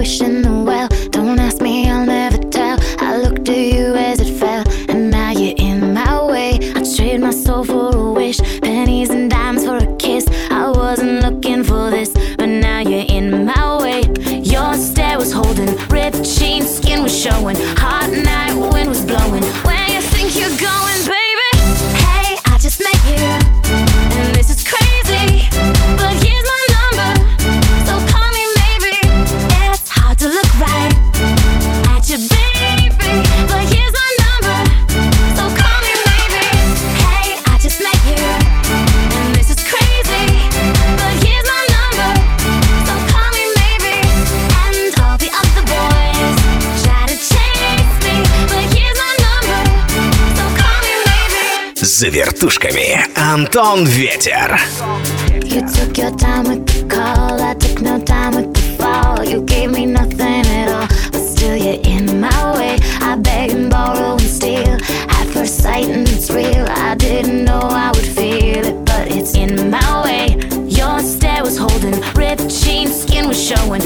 wishing well. Don't ask me, I'll never tell. I looked to you as it fell, and now you're in my way. I trade my soul for a wish, pennies and dimes for a kiss. I wasn't looking for this, but now you're in my way. Your stare was holding, ripped jeans, skin was showing. За вертушками Антон Ветер. You took your time with the call, I took no time with the fall. You gave me nothing at all, but still you're in my way. I beg and borrow and steal at first sight, and it's real. I didn't know I would feel it, but it's in my way. Your stare was holding, ripped jeans, skin was showing,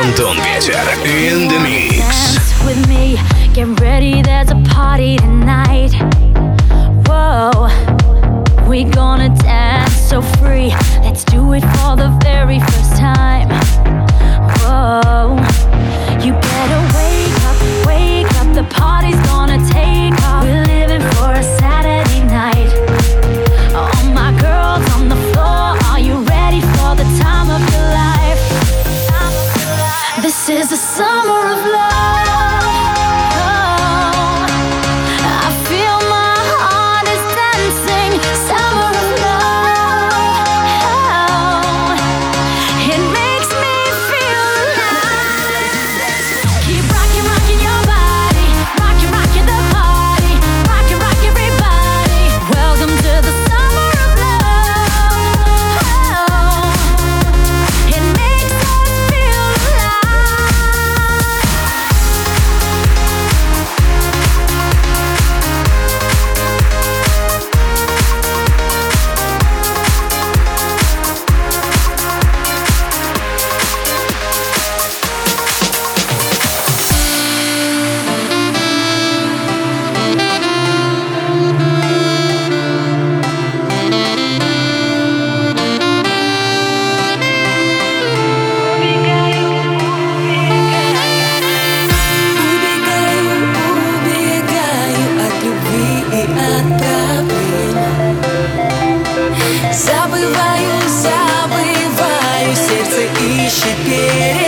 Антон Ветер in the mix. With me, get ready, there's a party tonight. Whoa, we gonna dance so free. Let's do it for the very first time. Whoa, you better wake should be.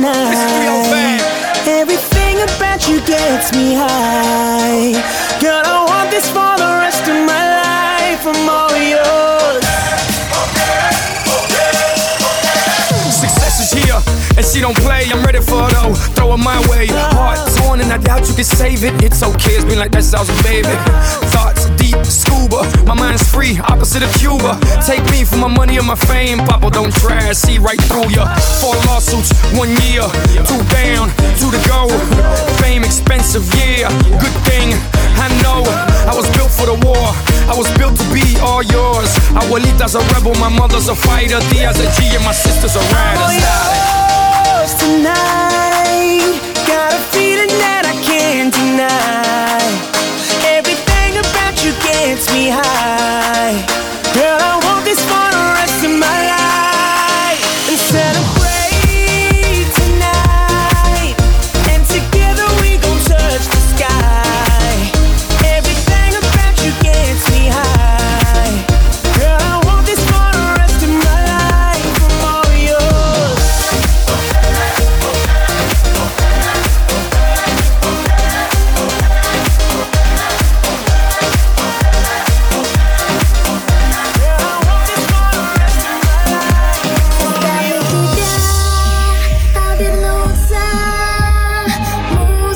tonight. Everything about you gets me high. Girl, I want this for And she don't play, I'm ready for it though. Throw it my way. Heart torn, and I doubt you can save it. It's okay, it's been like that sounds baby. Thoughts deep, scuba. My mind's free, opposite of Cuba. Take me for my money or my fame. Papa, don't try, see right through ya. Four lawsuits, one year. Two down, two to go. Fame expensive, yeah. Good thing, I know. I was built for the war. I was built to be all yours. Abuelita's a rebel, my mother's a fighter. Diaz a G, and my sister's a rider. Oh, Style yours tonight. Got a feeling that I can't deny. Everything about you gets me high.